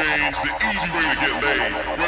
is the easy way to get laid.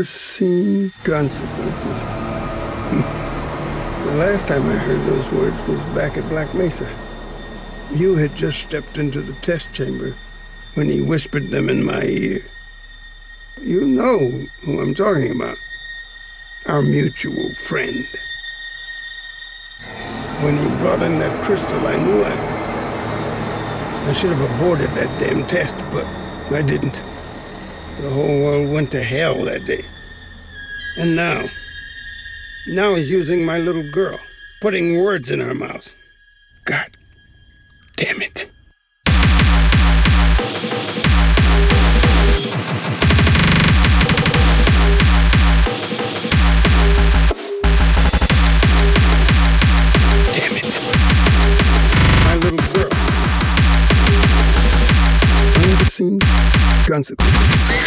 Unforeseen consequences. the last time I heard those words was back at Black Mesa. You had just stepped into the test chamber when he whispered them in my ear. You know who I'm talking about. Our mutual friend. When he brought in that crystal, I knew I. I should have aborted that damn test, but I didn't. The whole world went to hell that day. And now. Now he's using my little girl, putting words in her mouth. God damn it. Unforeseen consequences.